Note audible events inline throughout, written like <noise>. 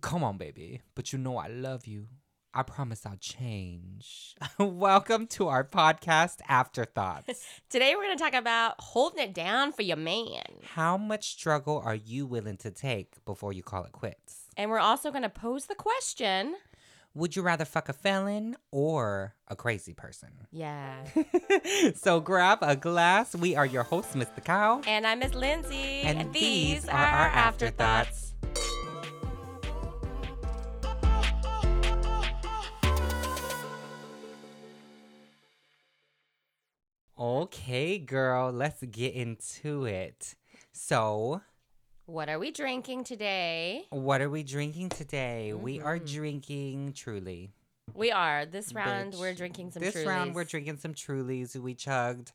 Come on, baby. But you know I love you. I promise I'll change. <laughs> Welcome to our podcast, Afterthoughts. <laughs> Today we're going to talk about holding it down for your man. How much struggle are you willing to take before you call it quits? And we're also going to pose the question. Would you rather fuck a felon or a crazy person? <laughs> Yeah. so grab a glass. We are your hosts, Miss The Cow. and I'm Miss Lindsay. And these are our afterthoughts. Okay, girl, let's get into it. So, What are we drinking today? what are we drinking today? We are Mhm. drinking Truly. We are. This round, Bitch. we're drinking some this round, we're Trulies. drinking some Trulies. We chugged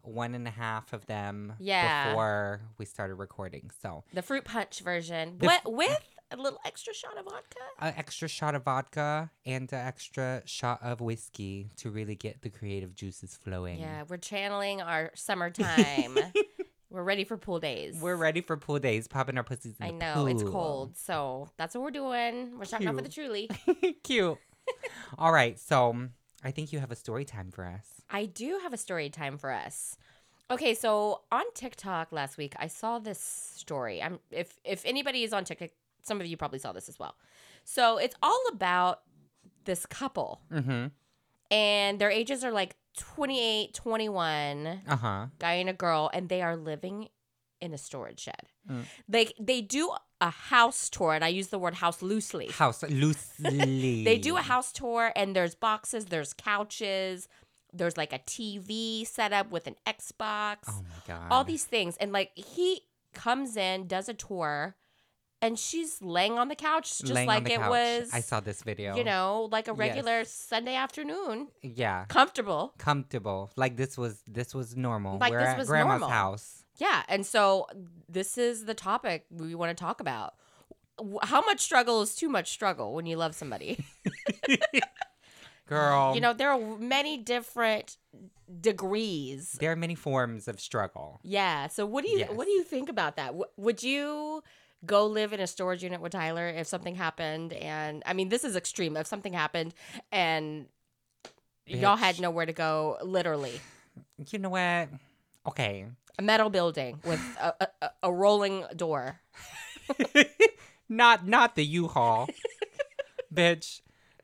one and a half of them Yeah. before we started recording. So, The fruit punch version. The What f- with a little extra shot of vodka? an extra shot of vodka and an extra shot of whiskey to really get the creative juices flowing. Yeah, we're channeling our summertime. <laughs> we're ready for pool days. We're ready for pool days, popping our pussies in I know it's cold, so that's what we're doing. We're starting off with the Truly. <laughs> Cute. All right, so um, I think you have a story time for us. I do have a story time for us. Okay, so on TikTok last week, I saw this story. I'm if if anybody is on TikTok, some of you probably saw this as well. So it's all about this couple, Mm-hmm. and their ages are like 28, 21, Uh huh. guy and a girl, and they are living in a storage shed. Mm. They they do a house tour, and I use the word house loosely. House loosely. <laughs> They do a house tour, and there's boxes, there's couches, there's like a TV set up with an Xbox, Oh my god. all these things. And like he comes in, does a tour, and she's laying on the couch just Laying like it couch. was, I saw this video. you know, like a Yes. regular Sunday afternoon, Yeah. comfortable. Comfortable. Like this was this was normal. Like We're this at was grandma's normal. house. Yeah. And so this is the topic we want to talk about. How much struggle is too much struggle when you love somebody? <laughs> Girl. you know, there are many different degrees there are many forms of struggle. Yeah. So what do you what do you think about that? W- would you go live in a storage unit with Tyler if something happened? And I mean, this is extreme. If something happened and y'all had nowhere to go, literally, You know what? Okay. a metal building with a, a, a- a rolling door. <laughs> not not the U-Haul. <laughs> Bitch.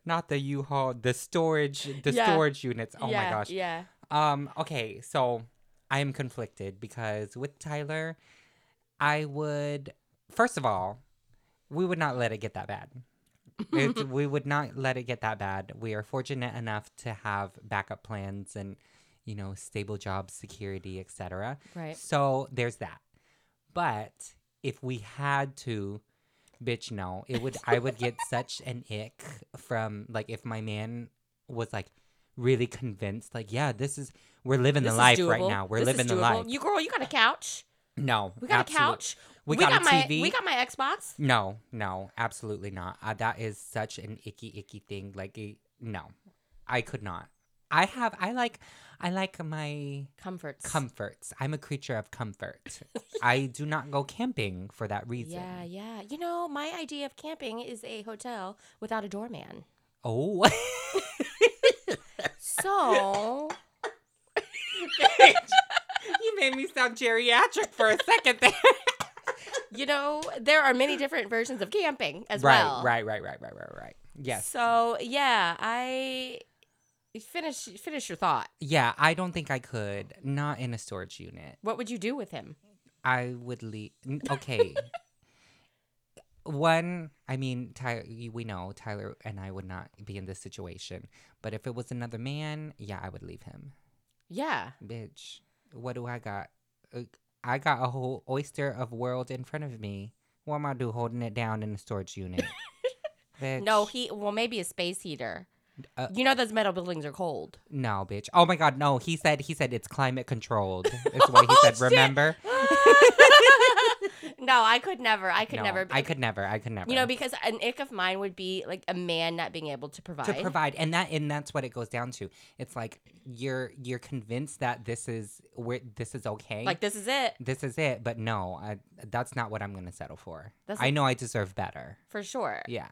Not the U-Haul, the storage the Yeah. storage units. Oh yeah, my gosh. Yeah. Um, okay, so I am conflicted because with Tyler, I would first of all, we would not let it get that bad. It, <laughs> we would not let it get that bad. We are fortunate enough to have backup plans and, you know, stable jobs, security, etc. Right. So there's that. But if we had to, bitch, no, it would. I would get <laughs> such an ick from like if my man was like really convinced, like, yeah, this is we're living This the life right now. We're This is living the life. You girl, you got a couch. no, We got absolute- a couch. We, got, a my TV. we got my Xbox. no, no, absolutely not. Uh, that is such an icky, icky thing. Like, it, no, I could not. I have. I like. I like my Comforts. comforts. I'm a creature of comfort. <laughs> I do not go camping for that reason. yeah, yeah. You know, my idea of camping is a hotel without a doorman. Oh. <laughs> So <laughs> you made me sound geriatric for a second there. You know, there are many different versions of camping as right, well. right, right, right, right, right, right. Right. Yes. So yeah, I finish finish your thought. yeah, I don't think I could. Not in a storage unit. What would you do with him? I would leave. Okay. One, I mean, Tyler, we know Tyler and I would not be in this situation. But if it was another man, yeah, I would leave him. Yeah. Bitch, what do I got? I got a whole oyster of world in front of me. What am I do holding it down in a storage unit? <laughs> bitch. No, he well maybe a space heater. Uh, you know those metal buildings are cold. No, bitch. Oh my god, no. He said he said it's climate controlled. Is what he <laughs> Oh, said. Remember? <laughs> no, I could never. I could No, never. I could never. I could never. You know, because an ick of mine would be like a man not being able to provide. to provide and that and that's what it goes down to it's like you're you're convinced that this is where this is okay like this is it this is it but no I, that's not what i'm gonna settle for That's i know i deserve better for sure. yeah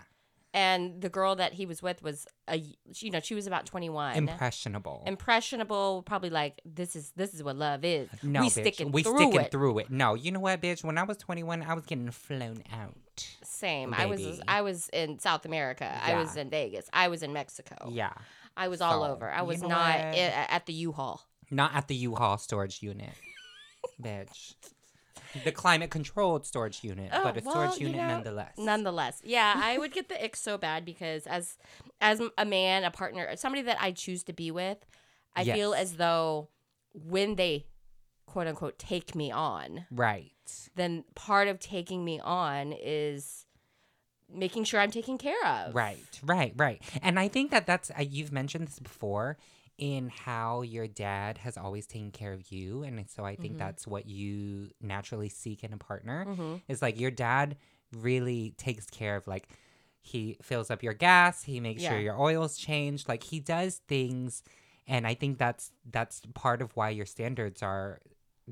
And the girl that he was with was a, you know, she was about twenty one. impressionable Impressionable, probably like this is this is what love is. no we bitch. sticking we through sticking it. through it no you know what bitch when i was 21 i was getting flown out Same. I was I was in South America. I was in Vegas. I was in Mexico. yeah I was all over. I you was know not i- at the U-Haul. not at the u-haul storage unit <laughs> bitch the climate controlled storage unit Oh, but a well, storage you unit know, nonetheless Nonetheless, yeah, I would get the ick so bad because as as a man, a partner, somebody that I choose to be with, I feel as though when they quote unquote take me on, right then part of taking me on is making sure I'm taken care of. Right, right, right. And I think that that's, uh, you've mentioned this before in how your dad has always taken care of you. And so I think Mhm. that's what you naturally seek in a partner hmm is like your dad really takes care of, like, he fills up your gas, he makes Yeah. sure your oil's changed. Like, he does things. And I think that's that's part of why your standards are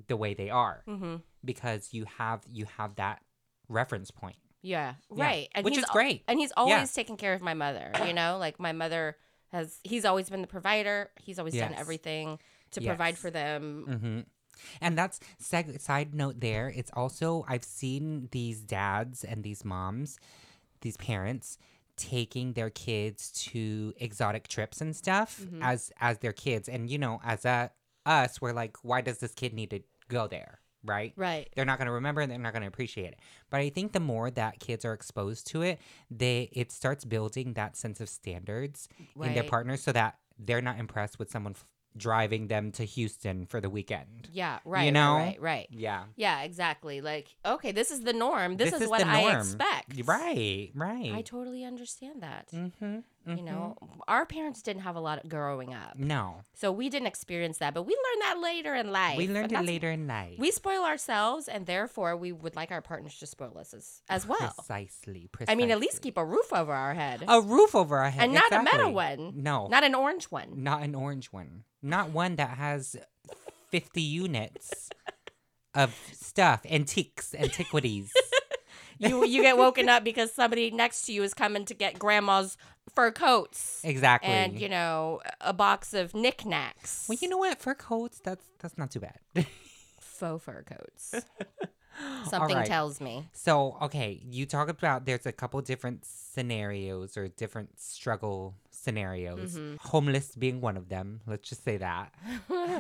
the way they are hmm because you have you have that reference point, Yeah. Yeah. Right. And which is great. And he's always taken care of my mother. You know, like my mother has. He's always been the provider. He's always done everything to provide for them. Mm-hmm. And that's seg- side note there. It's also I've seen these dads and these moms, these parents taking their kids to exotic trips and stuff Mhm. as as their kids. And you know, as a us, we're like, why does this kid need to go there? Right? Right. They're not gonna remember and they're not gonna appreciate it. But I think the more that kids are exposed to it, they it starts building that sense of standards in their partners so that they're not impressed with someone f- driving them to Houston for the weekend. Yeah. Right. You know? Right. Right. Yeah. Yeah. Exactly. Like, okay, this is the norm. This, This is, is what I expect. Right, right. I totally understand that. mm-hmm, You know, mm-hmm. our parents didn't have a lot of growing up, No. so we didn't experience that. But we learned that later in life. We learned it later in life. We spoil ourselves, and therefore we would like our partners to spoil us as, as well. Precisely, precisely. I mean, at least keep a roof over our head, a roof over our head. and not a metal one, No, not an orange one. not an orange one. Not one that has 50 units of stuff, antiques, antiquities. You you get woken up because somebody next to you is coming to get grandma's fur coats exactly. and you know a box of knickknacks. well, you know what? Fur coats, that's that's not too bad. <laughs> faux fur coats. <laughs> Something right. tells me. So, okay, you talk about there's a couple different scenarios or different struggle scenarios. Mhm. Homeless being one of them. Let's just say that. <laughs>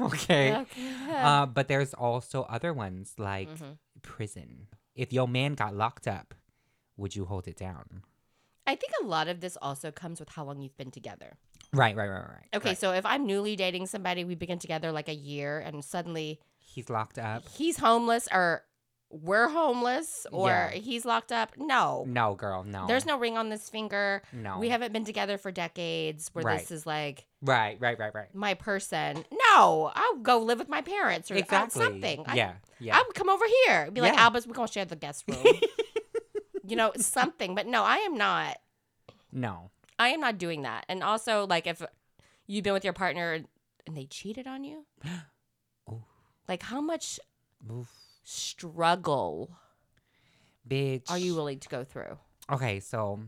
Okay. Okay. Uh, but there's also other ones like Mhm. prison. If your man got locked up, would you hold it down? I think a lot of this also comes with how long you've been together. Right, right, right, right. Okay, right. so if I'm newly dating somebody, we've been together like a year, and suddenly he's locked up. he's homeless, or we're homeless, or Yeah. he's locked up. No, No, girl, no. there's no ring on this finger. no. We haven't been together for decades. Where Right. this is like right, right, right, right. my person. No, I'll go live with my parents or Exactly. something. I- yeah, yeah. I'll come over here. Be like, Yeah. Albus, we're gonna share the guest room. <laughs> you know, something. But no, I am not. no. I am not doing that. And also, like, if you've been with your partner and they cheated on you, <gasps> like, how much Oof. Struggle Bitch. are you willing to go through? Okay, so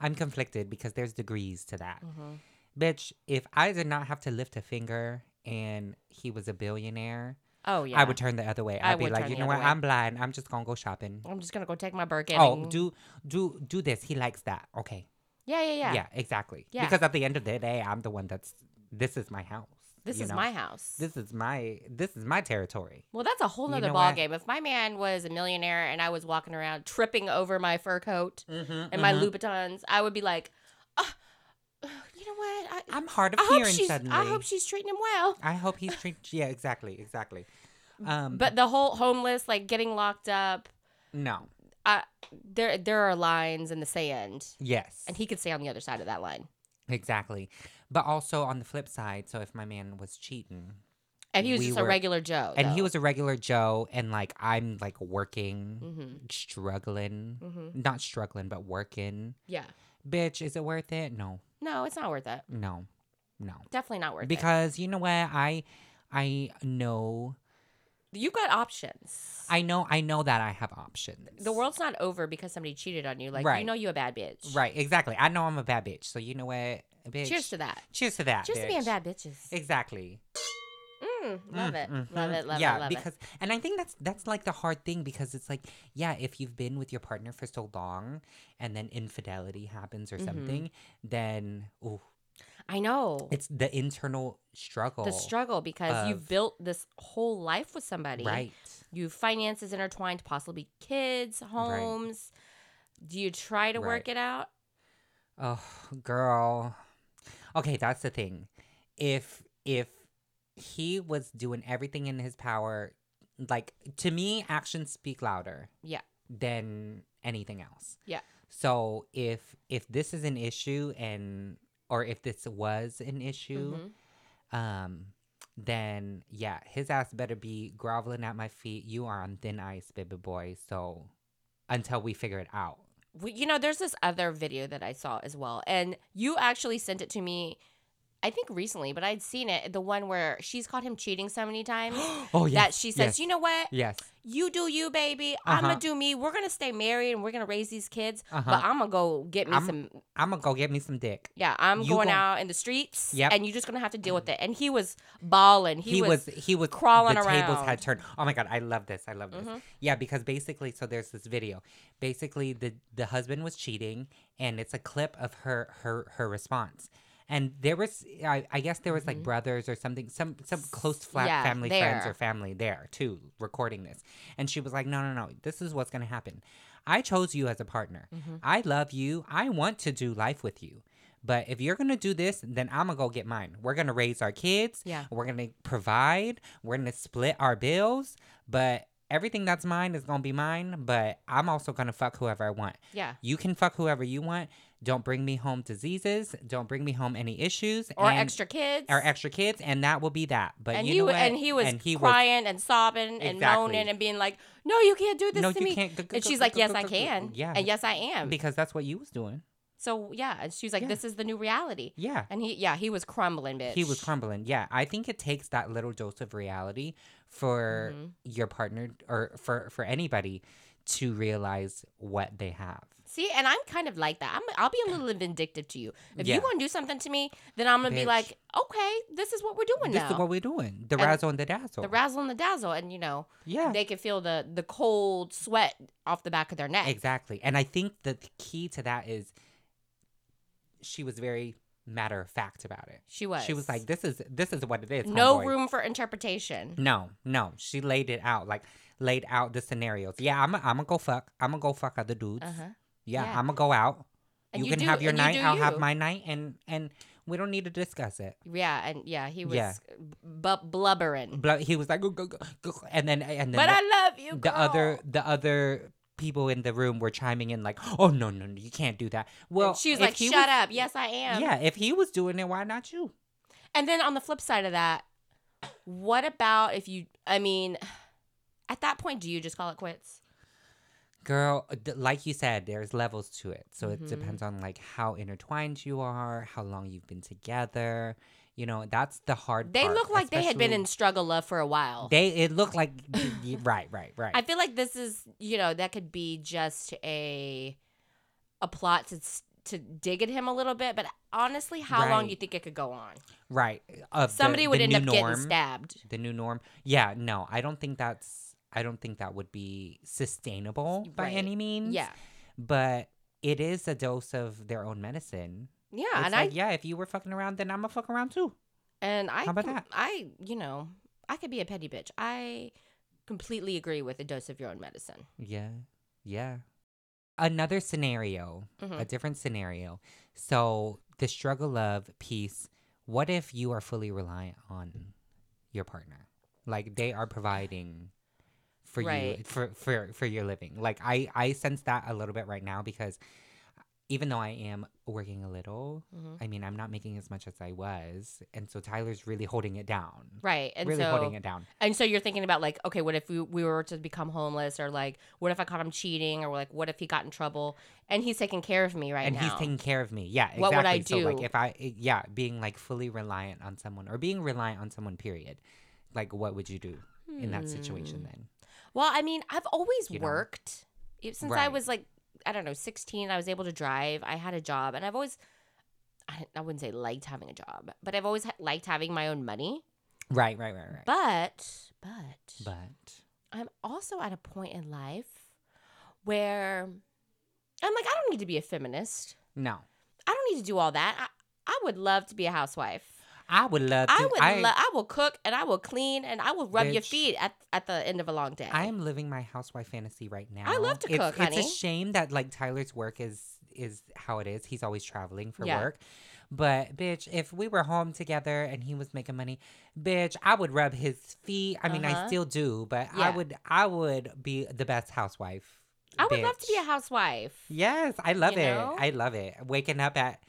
I'm conflicted because there's degrees to that. Mm-hmm. Bitch, if I did not have to lift a finger and he was a billionaire, Oh yeah, I would turn the other way. I I'd be like, you know what? way. I'm blind. I'm just gonna go shopping. I'm just gonna go take my Birkin. Oh, and- do do do this. He likes that. Okay. yeah, yeah, yeah. Yeah, exactly. Yeah. Because at the end of the day, I'm the one that's. This is my house. This is know? my house. This is my. This is my territory. well, that's a whole You nother know ball what? game. If my man was a millionaire and I was walking around tripping over my fur coat Mm-hmm, and my Louboutins, I would be like, "Ah, you know what? I, I'm hard of I hearing suddenly. I hope she's treating him well. I hope he's treat. <laughs> yeah, exactly, exactly. Um, But the whole homeless, like getting locked up, no. uh, there there are lines in the sand, Yes. and he could stay on the other side of that line. Exactly. But also on the flip side, so if my man was cheating, And he was we just were- a regular Joe. and he was a regular Joe, and like I'm like working, Mhm. struggling, Mhm. not struggling, but working. Yeah. Bitch, is it worth it? No, No, it's not worth it. no, no. Definitely not worth it. Because you know what, I, I know. You got options. I know, I know that I have options. the world's not over because somebody cheated on you. Like you know you a bad bitch. right? Exactly. I know I'm a bad bitch, so you know what, bitch. Cheers to that. Cheers to that. Cheers to being bad bitches. Exactly. Mm, love Mm, it. mhm. Love it. Love yeah, it. Love because and I think that's that's like the hard thing because it's like yeah, if you've been with your partner for so long and then infidelity happens or Mhm. something, then ooh, it. I know. it's the internal struggle. the struggle because you've built this whole life with somebody. right? You finances intertwined, possibly kids, homes. Do you try to work it out? Oh, girl. Okay, that's the thing. If if he was doing everything in his power, like to me, actions speak louder. Yeah. Than anything else. Yeah. So if if this is an issue and or if this was an issue, Mhm. um, then yeah, his ass better be groveling at my feet. You are on thin ice, baby boy. So until we figure it out. You know, there's this other video that I saw as well, and you actually sent it to me. I think recently, but I'd seen it. The one where she's caught him cheating so many times <gasps> oh that she says, yes, "You know what? Yes. You do you, baby. I'm gonna Uh-huh. do me. We're gonna stay married and we're gonna raise these kids. Uh-huh. But I'm gonna go get me I'm- some. I'm gonna go get me some dick. Yeah, I'm you going gon- out in the streets. Yep. and you're just gonna have to deal with it." And he was bawling. He, he, was, was, he was crawling the tables had turned oh my god i love this i love this Mhm. yeah because basically so there's this video basically the the husband was cheating and it's a clip of her her her response and there was i, I guess there was like Mhm. brothers or something some some close flat Yeah, family friends or family there too recording this and she was like no no no this is what's gonna happen i chose you as a partner Mhm. i love you i want to do life with you but if you're gonna do this, then I'm gonna go get mine. We're gonna raise our kids. Yeah. We're gonna provide. We're gonna split our bills. But everything that's mine is gonna be mine. But I'm also gonna fuck whoever I want. yeah, You can fuck whoever you want. Don't bring me home diseases. Don't bring me home any issues or and- extra kids. or extra kids, and that will be that. But and you he know what? and he was and he crying and sobbing and Exactly. moaning and being like, "No, you can't do this no, to me." can't. g- And she's like, "Yes, I can." Yeah, and yes, I am. because that's what you was doing. so yeah, and she's like, Yeah. "This is the new reality." Yeah. And he, yeah, he was crumbling, bitch. He was crumbling. Yeah, I think it takes that little dose of reality for Mhm. your partner or for for anybody to realize what they have. See, and I'm kind of like that. I'm, I'll be a little <clears throat> vindictive to you. If Yeah. you want to do something to me, then I'm gonna be like, "Okay, this is what we're doing This now." is what we're doing. The And razzle and the dazzle. the razzle and the dazzle, and you know, yeah, they can feel the the cold sweat off the back of their neck. exactly. And I think the key to that is she was very matter of fact about it. She was. She was like, "This is this is what it is." no homeboy." room for interpretation. No, no. She laid it out, like laid out the scenarios. Yeah, I'm. I'm gonna go fuck. I'm gonna go fuck other dudes. Uh huh. Yeah, yeah. I'm gonna go out. You, you can do- have your and you night. I'll have my night, and and we don't need to discuss it. Yeah, and yeah, he was Yeah. bu- blubbering. He was like, "Go, go, go, go," and then and then But the, I love you. the other the other people in the room were chiming in like, "Oh no, no, no, you can't do that." Well, And she was like, "Shut was- up." Yes, I am. Yeah, if he was doing it, why not you? And then on the flip side of that, what about if you? I mean, at that point, do you just call it quits? Girl, like you said, there's levels to it. So it Mhm. depends on like how intertwined you are, how long you've been together. You know, that's the hard They part, look like they had been in struggle love for a while. They it looked like right, right, right. I feel like this is, you know, that could be just a a plot to to dig at him a little bit. But honestly, how long do you think it could go on? right. Of the- Somebody would the end up norm, getting stabbed. The new norm. Yeah, no, I don't think that's I don't think that would be sustainable by Right. any means. Yeah, But it is a dose of their own medicine. yeah, it's and like, I yeah, if you were fucking around, then I'm gonna fuck around too. and I How about com- that? I you know I could be a petty bitch. I completely agree with a dose of your own medicine. Yeah. Yeah. Another scenario, a Mhm. different scenario. So, the struggle of peace. What if you are fully reliant on your partner? Like they are providing for you for, for for your living. Like I I sense that a little bit right now because even though I am working a little, Mhm. I mean, I'm not making as much as I was, and so Tyler's really holding it down. Right. And really so holding it down. and so you're thinking about like, okay, what if we, we were to become homeless or like what if I caught him cheating or like what if he got in trouble and he's taking care of me right and now. he's taking care of me. Yeah, exactly. What would I So like if I eh, yeah, being like fully reliant on someone or being reliant on someone period. Like what would you do in that situation Hmm. then? Well, I mean, I've always You worked E- since I was like, I don't know, 16. I was able to drive. I had a job, and I've always, I, I wouldn't say liked having a job, but I've always ha- liked having my own money. Right, right, right, right. But, but, But I'm also at a point in life where I'm like, I don't need to be a feminist. no. I don't need to do all that. I, I would love to be a housewife. I would love to I would. I, lo- I will cook and I will clean and I will rub your feet at, at the end of a long day. I am living my housewife fantasy right now. I love to it's, cook, It's a shame that like Tyler's work is is how it is. He's always traveling for Yeah. work. But bitch, if we were home together and he was making money, bitch, I would rub his feet. I mean, I Uh-huh. still do, but I would I would be the best housewife. I would love to be a housewife. Yes, I love You it. know? I love it. Waking up at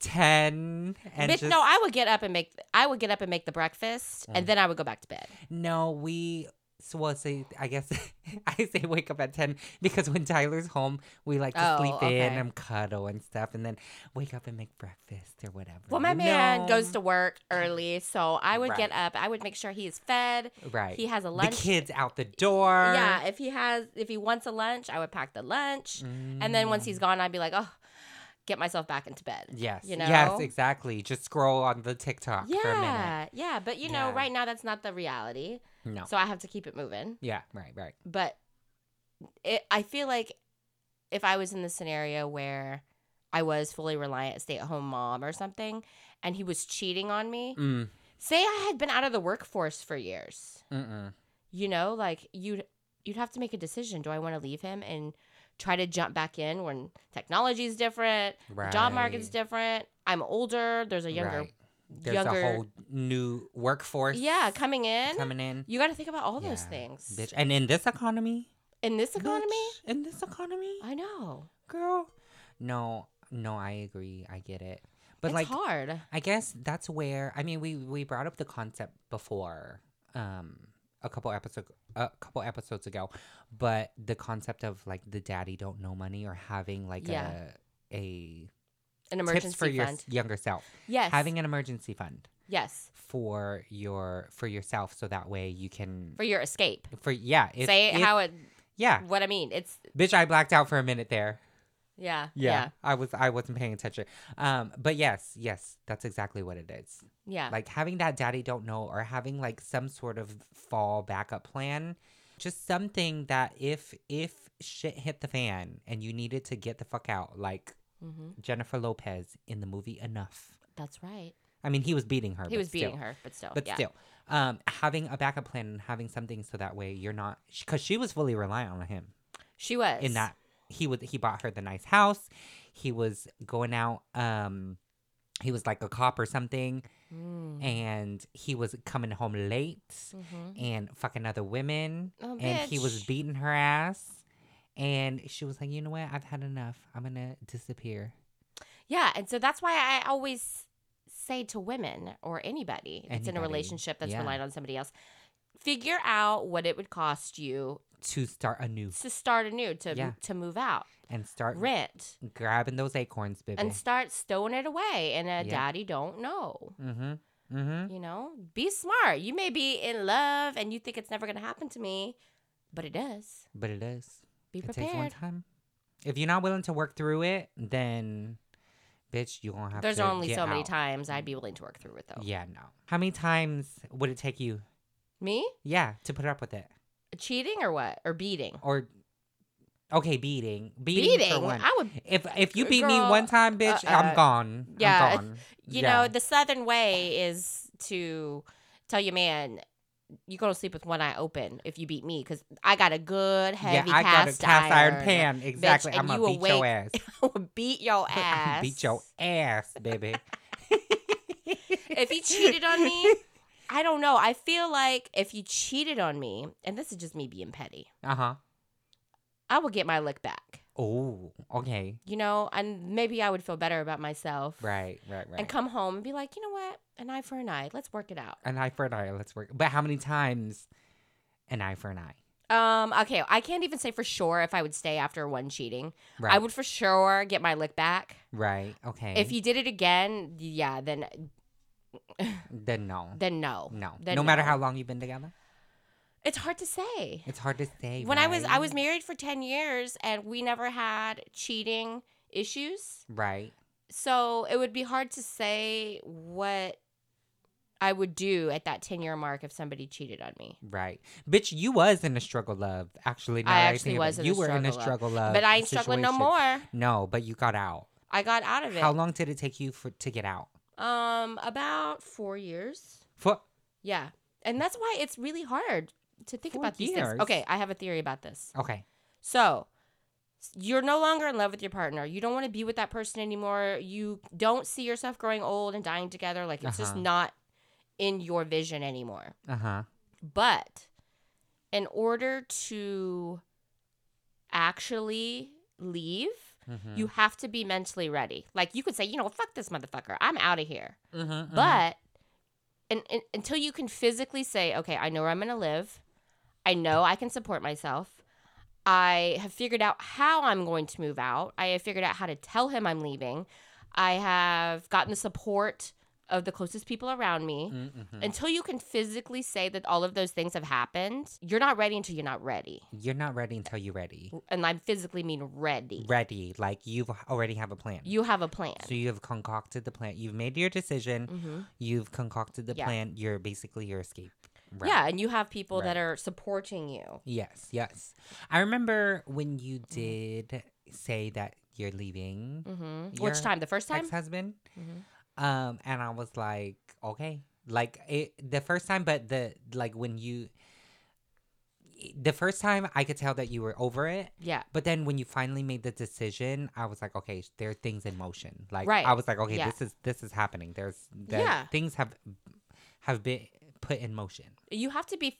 ten and Bitch, just no, I would get up and make. I would get up and make the breakfast, Mm. and then I would go back to bed. No, we. So we'll say, I guess <laughs> I say wake up at 10 because when Tyler's home, we like to Oh, sleep in okay. and cuddle and stuff and then wake up and make breakfast or whatever. Well, my you man goes to work early, so I would get up. I would make sure he is fed. Right. He has a lunch. The kids out the door. Yeah, if he has, if he wants a lunch, I would pack the lunch, and then once he's gone, I'd be like, oh, get myself back into bed. Yes. you know? Yes, exactly. Just scroll on the TikTok for a minute. Yeah, yeah, but you know, Yeah. right now that's not the reality, No. so I have to keep it moving. yeah, right, right. But it, I feel like if I was in the scenario where I was fully reliant, stay at home mom or something, and he was cheating on me, Mm. say I had been out of the workforce for years, Mm-mm. you know, like you'd you'd have to make a decision. Do I want to leave him and try to jump back in when technology is different, Right. job market's different? I'm older. There's a younger, Right. There's younger, a whole new workforce yeah, coming in. coming in. You got to think about all those things Bitch. And in this economy, in this economy. bitch, in this economy, I know girl. No, no, I agree. I get it. But it's like hard. I guess that's where I mean we we brought up the concept before um a couple episodes a couple episodes ago, but the concept of like the daddy don't know money or having like Yeah. a a An tips emergency for your fund. s- younger self. Yes. Having an emergency fund yes for your for yourself so that way you can for your escape. for yeah, Say it if- how it. yeah. What I mean. It's Bitch, I blacked out for a minute there. Yeah. Yeah, Yeah. I was I wasn't paying attention. Um, but yes, yes, that's exactly what it is. Yeah. Like having that daddy don't know or having like some sort of fall backup plan, just something that if if shit hit the fan and you needed to get the fuck out, like hmm Jennifer Lopez in the movie Enough. That's right. I mean, he was beating her. He was beating still. her, but still. But yeah. still, um, having a backup plan and having something so that way you're not because she was fully reliant on him She was in that he would he bought her the nice house. He was going out um he was like a cop or something. Mm. and he was coming home late Mhm. and fucking other women. Oh, and he was beating her ass. And she was like you know what? I've had enough. I'm gonna disappear. Yeah, and so that's why I always say to women or anybody that's in a relationship that's yeah. reliant on somebody else, figure out what it would cost you to start anew to start anew, to Yeah. to move out, and start rent, grabbing those acorns baby and start stowing it away. And a Yeah. daddy don't know. mm-hmm mm-hmm You know, be smart. You may be in love and you think it's never to happen to me, but it does. but it is Be prepared. it takes one time if you're not willing to work through it then bitch you gonna have There's only so many times I'd be willing to work through it, though. Yeah, no. How many times would it take you? Me? Yeah, to put up with it, Cheating or what? Or beating? or okay, beating, beating, Beating? for one. I would if if you beat me one time, bitch, uh, I'm uh, gone. yeah, I'm gone. you Yeah. know, the southern way is to tell your man you go to sleep with one eye open if you beat me because I got a good heavy yeah, I got a cast, cast iron, iron pan. Exactly. and I'm gonna you beat your ass. <laughs> <laughs> Beat your ass. beat your ass, baby. <laughs> if he cheated on me, I don't know. I feel like if you cheated on me, and this is just me being petty, Uh huh. I will get my lick back. Oh, okay. You know, and maybe I would feel better about myself. Right, right, right. And come home and be like, you know what? An eye for an eye. Let's work it out. an eye for an eye. Let's work. But how many times an eye for an eye? Um, okay, I can't even say for sure if I would stay after one cheating. Right. I would for sure get my lick back. Right. Okay. If you did it again, yeah, then then no. then no. No. Then no matter no. how long you've been together. It's hard to say. It's hard to say. When I was I was married for 10 years and we never had cheating issues. Right. So it would be hard to say what I would do at that 10 year mark if somebody cheated on me. Right. Bitch, you was in a struggle love. Actually, I actually think about was in you a were in a struggle love. love. but I ain't struggling no more. No, but you got out. I got out of it. How long did it take you for to get out? Um about 4 years. Four. Yeah. And that's why it's really hard to think Four about these years? things. Okay, I have a theory about this. okay. So, you're no longer in love with your partner. You don't want to be with that person anymore. You don't see yourself growing old and dying together. Like, it's just Uh-huh. not in your vision anymore. Uh huh. But in order to actually leave, Mm-hmm. you have to be mentally ready. Like, you could say, you know, fuck this motherfucker. I'm out of here. mm-hmm, But and, and, until you can physically say, okay, I know where I'm going to live, I know I can support myself. I have figured out how I'm going to move out. I have figured out how to tell him I'm leaving. I have gotten the support of the closest people around me. mm-hmm. Until you can physically say that all of those things have happened, you're not ready until you're not ready. you're not ready until you're ready. And I physically mean ready. Ready, like you've already have a plan. You have a plan. so you have concocted the plan. You've made your decision. hmm You've concocted the Yeah. plan. You're basically your escape. route. Yeah, and you have people that are supporting you. Yes, yes. I remember when you Mm-hmm. did say that you're leaving hmm Your Which time? The first time? ex-husband. Mhm. Um, and I was like, okay, like it the first time, but the like when you the first time I could tell that you were over it, Yeah. but then when you finally made the decision, I was like, okay, there are things in motion. Like Right. I was like, okay, Yeah. this is this is happening. There's the Yeah. things have have been put in motion. you have to be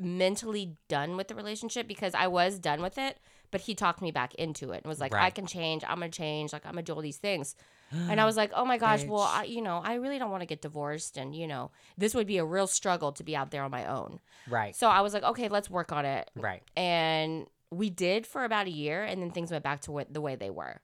mentally done with the relationship because I was done with it, but he talked me back into it and was like, I can change. I'm gonna change. Like I'm gonna do all these things. And I <gasps> was like, oh my gosh, well, I, you know, I really don't want to get divorced, and you know, this would be a real struggle to be out there on my own. right, So I was like, okay, let's work on it, right, and we did for about a year, and then things went back to what the way they were,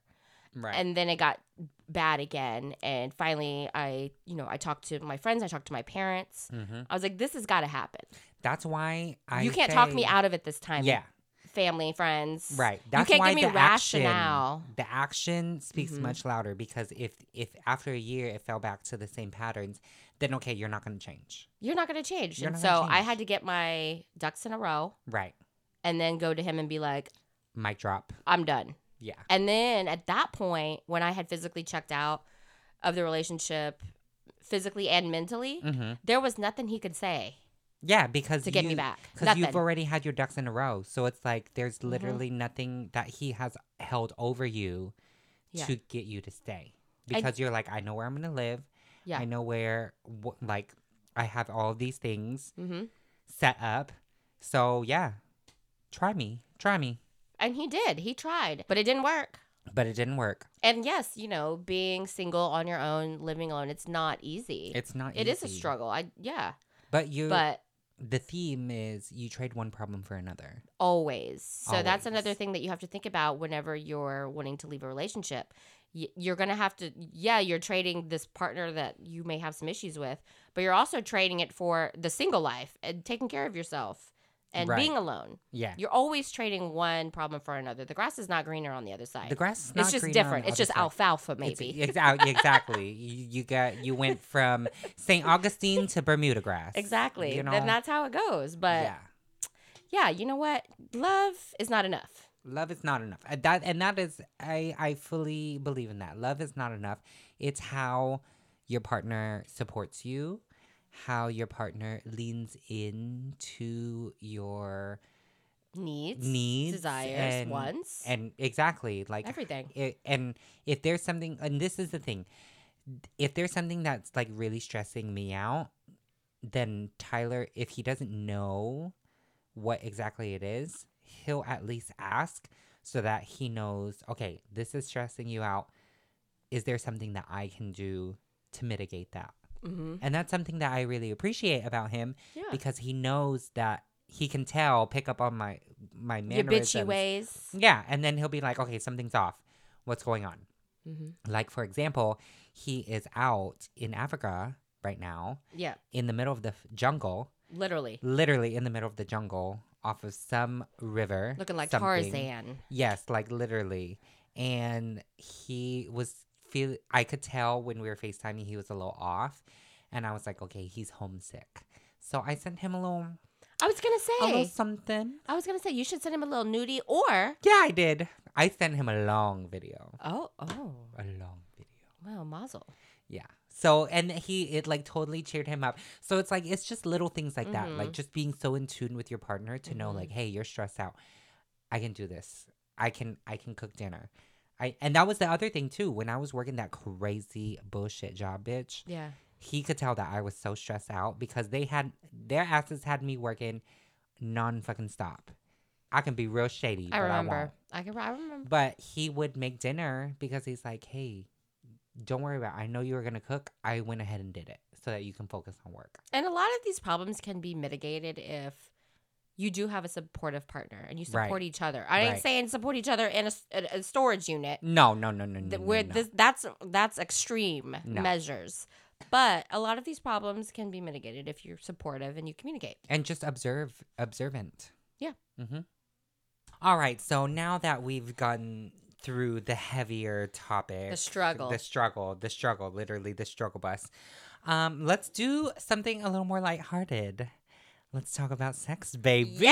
right. and then it got bad again, and finally, I, you know, I talked to my friends, I talked to my parents. hmm I was like, this has got to happen. That's why I. you can't talk me out of it this time. Yeah, family, friends. right. That's you can't why give me the rationale. Action, the action speaks Mhm. much louder because if if after a year it fell back to the same patterns, then okay, you're not going to change. You're not going to change. You're and so gonna I had to get my ducks in a row Right. and then go to him and be like, Mic drop. I'm done. Yeah. And then at that point, when I had physically checked out of the relationship, physically and mentally, Mm-hmm. there was nothing he could say Yeah, because to get you, me back because you've already had your ducks in a row, so it's like there's Mhm. literally nothing that he has held over you Yeah. to get you to stay. I- Because you're like, I know where I'm gonna live. Yeah. I know where, wh- like, I have all these things hmm set up. So yeah, try me, try me. And he did. He tried, but it didn't work. But it didn't work. And yes, you know, being single on your own, living alone, it's not easy. It's not. It is a struggle. I yeah. But you. But the theme is you trade one problem for another. always. So that's another thing that you have to think about whenever you're wanting to leave a relationship. You're going to have to yeah, you're trading this partner that you may have some issues with, but you're also trading it for the single life and taking care of yourself and Right. being alone. Yeah. You're always trading one problem for another. The grass is not greener on the other side. The grass is not it's just greener on different. the It's other just side. alfalfa It's- maybe. Exactly. <laughs> Exactly. you, you got you went from St. Augustine to Bermuda grass. exactly. You know. Then that's how it goes. But yeah. yeah, you know what? Love is not enough. Love is not enough. That and that is I I fully believe in that. Love is not enough. It's how your partner supports you, how your partner leans into your Needs, needs desires, and, wants, and exactly like everything. it, and if there's something and this is the thing if there's something that's like really stressing me out then tyler if he doesn't know what exactly it is he'll at least ask so that he knows, okay, this is stressing you out. Is there something that I can do to mitigate that? Mm-hmm. And that's something that I really appreciate about him Yeah. because he knows that he can tell, pick up on my my mannerisms. Your bitchy ways. Yeah, and then he'll be like, "Okay, something's off. What's going on?" Mm-hmm. Like for example, he is out in Africa right now Yeah. in the middle of the f- jungle, Literally. literally in the middle of the jungle, off of some river, Looking like something. Tarzan. Yes, like literally. And he was feel I could tell when we were FaceTiming he was a little off. And I was like, okay, he's homesick. So I sent him a little I was gonna a little say. something. I was gonna say you should send him a little nudie or. Yeah, I did. I sent him a long video. Oh, oh, A long video. wow, Mazel. Yeah. So and he it like totally cheered him up. So it's like it's just little things like that. Like Mhm. just being so in tune with your partner to know Mhm. like, hey, you're stressed out. I can do this. I can I can cook dinner. I and that was the other thing too. When I was working that crazy bullshit job, bitch, Yeah. he could tell that I was so stressed out because they had their asses had me working non fucking stop. I can be real shady. I remember. I. I can. I remember. But he would make dinner because he's like, hey, don't worry about it. I know you were going to cook. I went ahead and did it so that you can focus on work. And a lot of these problems can be mitigated if you do have a supportive partner and you Right. support each other. I ain't saying support each other in a storage unit. No, no, no, no, no, where no. this that's that's extreme No. measures. But a lot of these problems can be mitigated if you're supportive and you communicate. and just observe, observant. Yeah. Mm-hmm. All right. So now that we've gotten through the heavier topic, The struggle. the struggle, the struggle, literally the struggle bus, um, let's do something a little more lighthearted. Let's talk about sex, baby. Yeah. <laughs>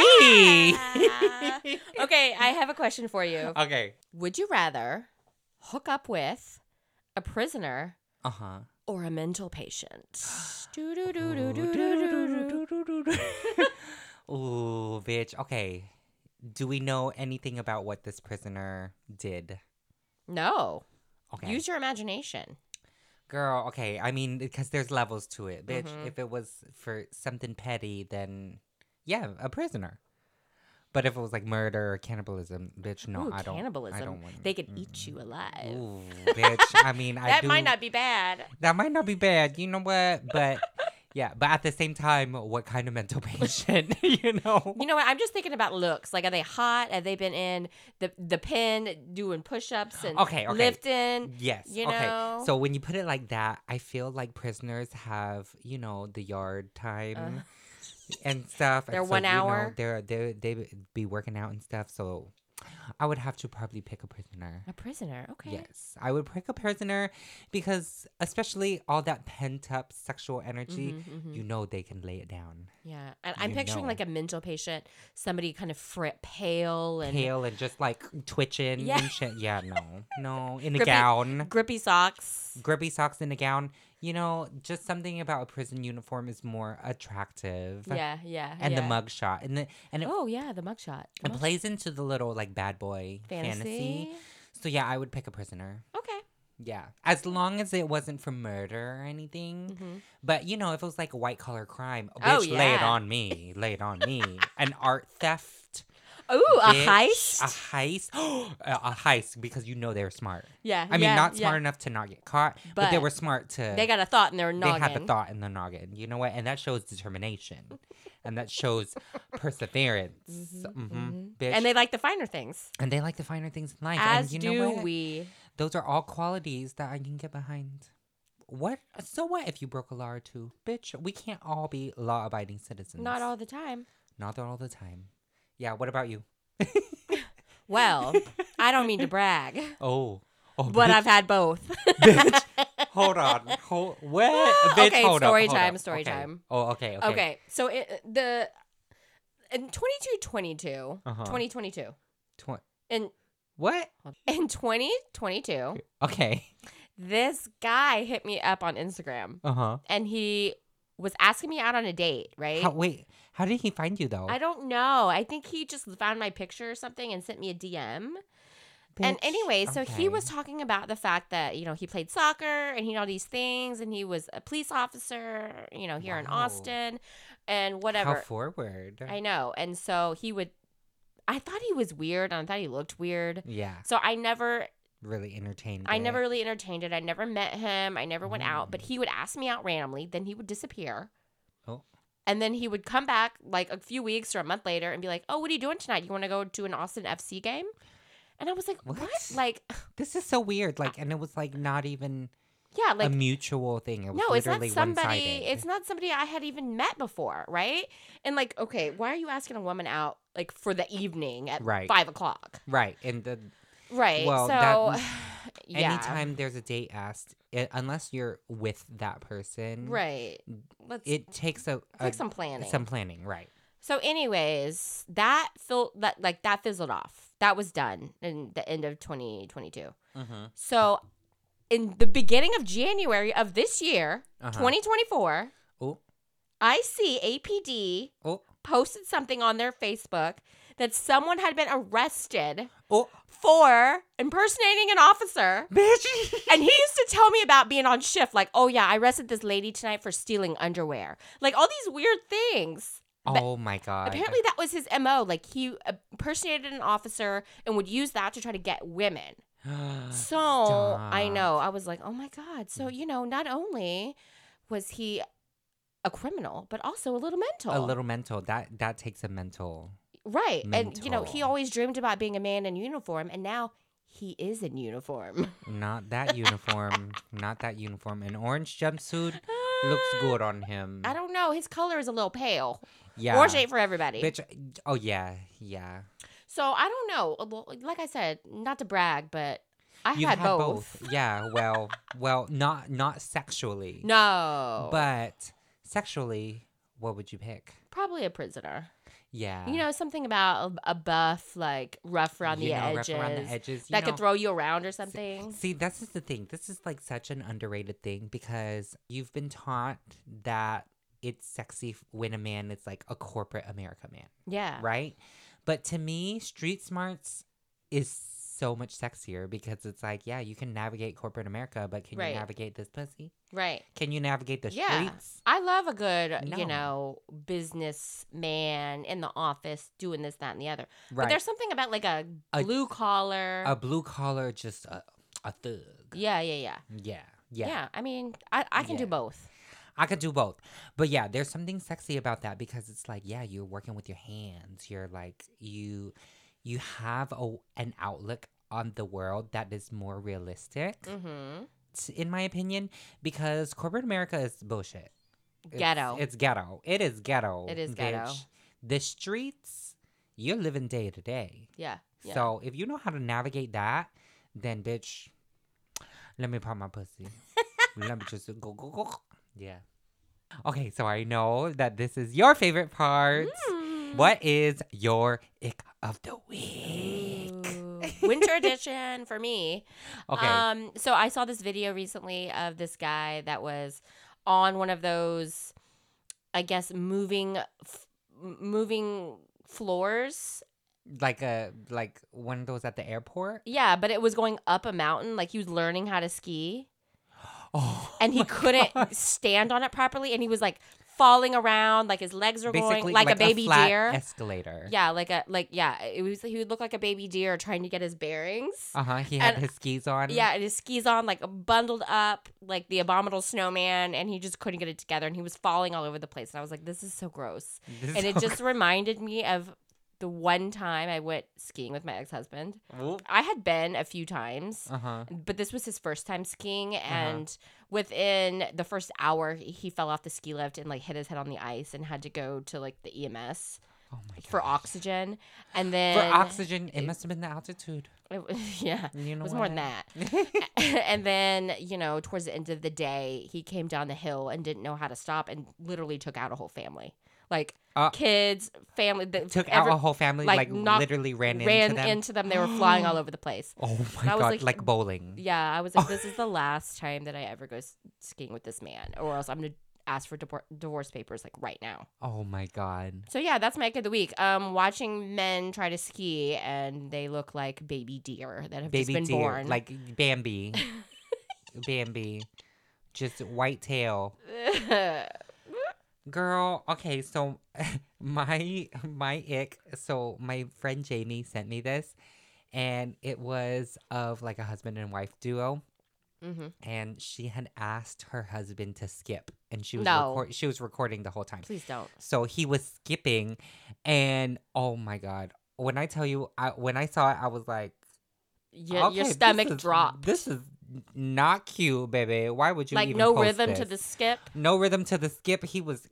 okay, I have a question for you. okay. Would you rather hook up with a prisoner Uh huh. or a mental patient? Ooh, bitch. Okay. Do we know anything about what this prisoner did? No. Okay. Use your imagination. Girl, okay. I mean, because there's levels to it, bitch. Mhm. If it was for something petty, then yeah, a prisoner. But if it was like murder or cannibalism, bitch, no, Ooh, I don't. cannibalism. I don't want. They could eat you alive. Ooh, bitch. I mean, <laughs> I that do. might not be bad. That might not be bad. You know what? But yeah, but at the same time, what kind of mental <laughs> patient? <laughs> you know? You know what? I'm just thinking about looks. Like, are they hot? Have they been in the the pen doing push ups and Okay, okay. lifting? Yes. You okay. know? So when you put it like that, I feel like prisoners have, you know, the yard time and stuff. and Their so, one you know, hour? they're they they be working out and stuff. So I would have to probably pick a prisoner. A prisoner. Okay. Yes, I would pick a prisoner because, especially all that pent up sexual energy, Mhm, mhm. you know they can lay it down. Yeah. And I'm You picturing know. like a mental patient, somebody kind of fri- pale and Pale and just like twitching Yeah. and shit. Yeah, no, no, in a <laughs> gown. grippy socks. grippy socks in a gown. You know, just something about a prison uniform is more attractive. Yeah, yeah. And yeah. the mugshot. And the and it, Oh, yeah, the mugshot. The it mug- plays into the little like bad boy fantasy. fantasy. So yeah, I would pick a prisoner. Okay. Yeah. As long as it wasn't for murder or anything. Mhm. But you know, if it was like a white collar crime, Oh, bitch, lay it on me. lay it on me. <laughs> An art theft. Ooh, a heist. A heist. <gasps> a a heist because you know they're smart. yeah. I mean, yeah, not yeah. smart enough to not get caught, but, they were smart to They got a thought in their noggin. they had the thought in the noggin. You know what? And that shows determination, and that shows perseverance. Mhm, hmm mhm. Bitch. And they like the finer things. and they like the finer things in life. As and you do know what? we. Those are all qualities that I can get behind. What? So what if you broke a law or two, bitch? We can't all be law-abiding citizens. Not all the time. Not all the time. Yeah. What about you? <laughs> Well, I don't mean to brag, Oh. Oh, but bitch. I've had both. bitch. <laughs> Hold on. Hold. What? <laughs> Bitch, Okay, hold up, story hold time, up. story Okay. time. Oh, okay. Okay. okay, so it, the in 2222, Uh-huh. 2022, Tw- in what? in 2022, Okay. this guy hit me up on Instagram Uh huh. and he was asking me out on a date, right? How, wait, how did he find you though? I don't know. I think he just found my picture or something and sent me a DM. And anyway, so he was talking about the fact that, you know, he played soccer and he did all these things and he was a police officer, you know, here in Austin and whatever. How forward. I know. And so he would I thought he was weird and I thought he looked weird. Yeah. So I never Really entertained. I it. never really entertained it. I never met him. I never went out, but mm. he would ask me out randomly, then he would disappear. Oh. And then he would come back like a few weeks or a month later and be like, "Oh, what are you doing tonight? You want to go to an Austin FC game?" And I was like, "What?" What? Like, <laughs> This is so weird. Like, and it was like not even yeah, like a mutual thing. It was no, it's not somebody. one-sided. It's not somebody I had even met before, right? And like, okay, why are you asking a woman out like for the evening at Right. five o'clock? right. And the Right. Well, so, that- <sighs> yeah. anytime there's a date asked, it, unless you're with that person, Right. Let's It takes a, a take some planning. some planning, right? So, anyways, that fil- that like that fizzled off. That was done in the end of 2022. Mm-hmm. So, in the beginning of January of this year, Uh-huh. 2024, Oh, I see APD oh, posted something on their Facebook that someone had been arrested oh, for impersonating an officer. bitch. And he used to tell me about being on shift, like, oh yeah, I arrested this lady tonight for stealing underwear. Like all these weird things. But oh my god. Apparently that was his MO. Like he uh, impersonated an officer and would use that to try to get women. <gasps> So I know. I was like, oh my God. So, you know, not only was he a criminal, but also a little mental. A little mental. That that takes a mental. Right. And, you know, he always dreamed about being a man in uniform, and now he is in uniform. <laughs> Not that uniform. not that uniform. An orange jumpsuit looks <gasps> good on him. I don't know. His color is a little pale. Yeah. Orange ain't for everybody. Bitch. Oh yeah, yeah. So I don't know. Uh, Like I said, not to brag, but I You've had, both. <laughs> Yeah. Well, well, not not sexually. No. But sexually, what would you pick? probably a prisoner. Yeah. You know, something about a, a buff, like rough around You the know, edges. rough around the edges. that know. could throw you around or something. See, this is the thing. This is like such an underrated thing because you've been taught that it's sexy when a man is like a corporate America man, yeah. right? But to me, street smarts is so much sexier because it's like, yeah, you can navigate corporate America, but can Right. you navigate this pussy? Right. Can you navigate the Yeah. streets? I love a good, No. you know, businessman in the office doing this, that, and the other. But there's something about like a A- blue collar. A blue collar, just a, a thug. yeah, yeah, yeah, Yeah. yeah. Yeah. I mean, I, I can do both. I could do both. But yeah, there's something sexy about that because it's like, yeah, you're working with your hands. You're like you you have a, an outlook on the world that is more realistic Mm-hmm. in my opinion because corporate America is bullshit. Ghetto. It's, ghetto. It is ghetto. It is ghetto. bitch. The streets, you're living day to day. Yeah. yeah. So if you know how to navigate that, then bitch, let me pop my pussy. <laughs> let me just go go go. Yeah. Okay, so I know that this is your favorite part. Mm. What is your ick of the week? Winter <laughs> edition for me. Okay. Um, so I saw this video recently of this guy that was on one of those, I guess, moving, f- moving floors. like a like one of those at the airport. Yeah, but it was going up a mountain. Like he was learning how to ski, <gasps> Oh. and he couldn't <laughs> God. stand on it properly, and he was like falling around, like his legs were going Basically, like, a baby flat deer. escalator. yeah, like a like yeah. It was he would look like a baby deer trying to get his bearings. Uh huh. He had And- his skis on. Yeah, and his skis on, like bundled up, like the abominable snowman, and he just couldn't get it together, and he was falling all over the place. And I was like, "This is so gross," This is and it just reminded me of the one time I went skiing with my ex husband. I had been a few times, Uh huh. but this was his first time skiing, Uh-huh. and within the first hour, he fell off the ski lift and like hit his head on the ice and had to go to like the EMS Oh for oxygen, and then For oxygen, it must have been the altitude. it was- <laughs> yeah. You know It was more than <laughs> that. <laughs> and then, you know, towards the end of the day, he came down the hill and didn't know how to stop and literally took out a whole family. Like Uh, kids, family, the, Took every- out a whole family, like, like, knocked- literally ran, ran into them. They were flying all <gasps> over the place. oh my was god, like- like, bowling. Yeah, I was like, this is <laughs> the last time that I ever go skiing with this man, or else I'm gonna ask for divor- divorce papers like right now. Oh my god. So yeah, that's my ick of the week. Um, watching men try to ski and they look like baby deer that have Baby just been deer, born. like Bambi. <laughs> Bambi. Just white tail. <laughs> Girl, okay, so <laughs> my my ick. So my friend Jamie sent me this, and it was of like a husband and wife duo, Mm-hmm. and she had asked her husband to skip, and she was No. record- she was recording the whole time. Please don't. So he was skipping, and oh my god, when I tell you, I when I saw it, I was like, Your, okay, your this stomach is- dropped. This is not cute, baby. Why would you like no rhythm to the skip. no rhythm to the skip. He was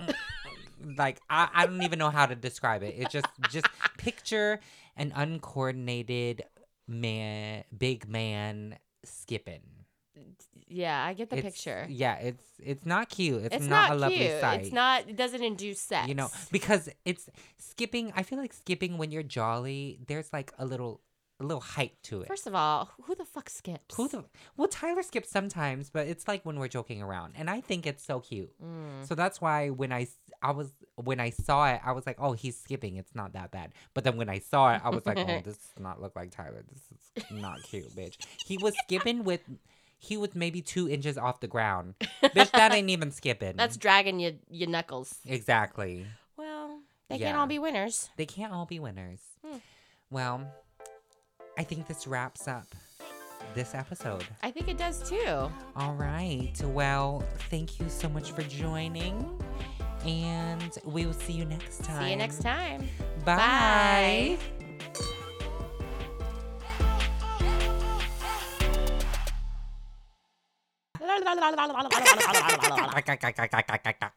<laughs> like I, I don't even know how to describe it. It's just just picture an uncoordinated man, big man skipping. Yeah, I get the It's- picture. Yeah, it's it's not cute. It's, It's, not, not, a lovely cute. sight. It's not. It doesn't induce sex. You know, because it's skipping. I feel like skipping when you're jolly. There's like a little a little height to it. First of all, who the fuck skips? Who the well Tyler skips sometimes, but it's like when we're joking around, and I think it's so cute. Mm. So that's why when I I was when I saw it, I was like, oh, he's skipping. It's not that bad. But then when I saw it, I was like, oh, <laughs> this does not look like Tyler. This is not cute, bitch. He was skipping with. He was maybe two inches off the ground. Bitch, that ain't even skipping. That's dragging your your knuckles. exactly. Well, they can't all be winners. They can't all be winners. Hmm. Well, I think this wraps up this episode. I think it does too. All right. Well, thank you so much for joining. And we will see you next time. See you next time. Bye. Bye. <laughs>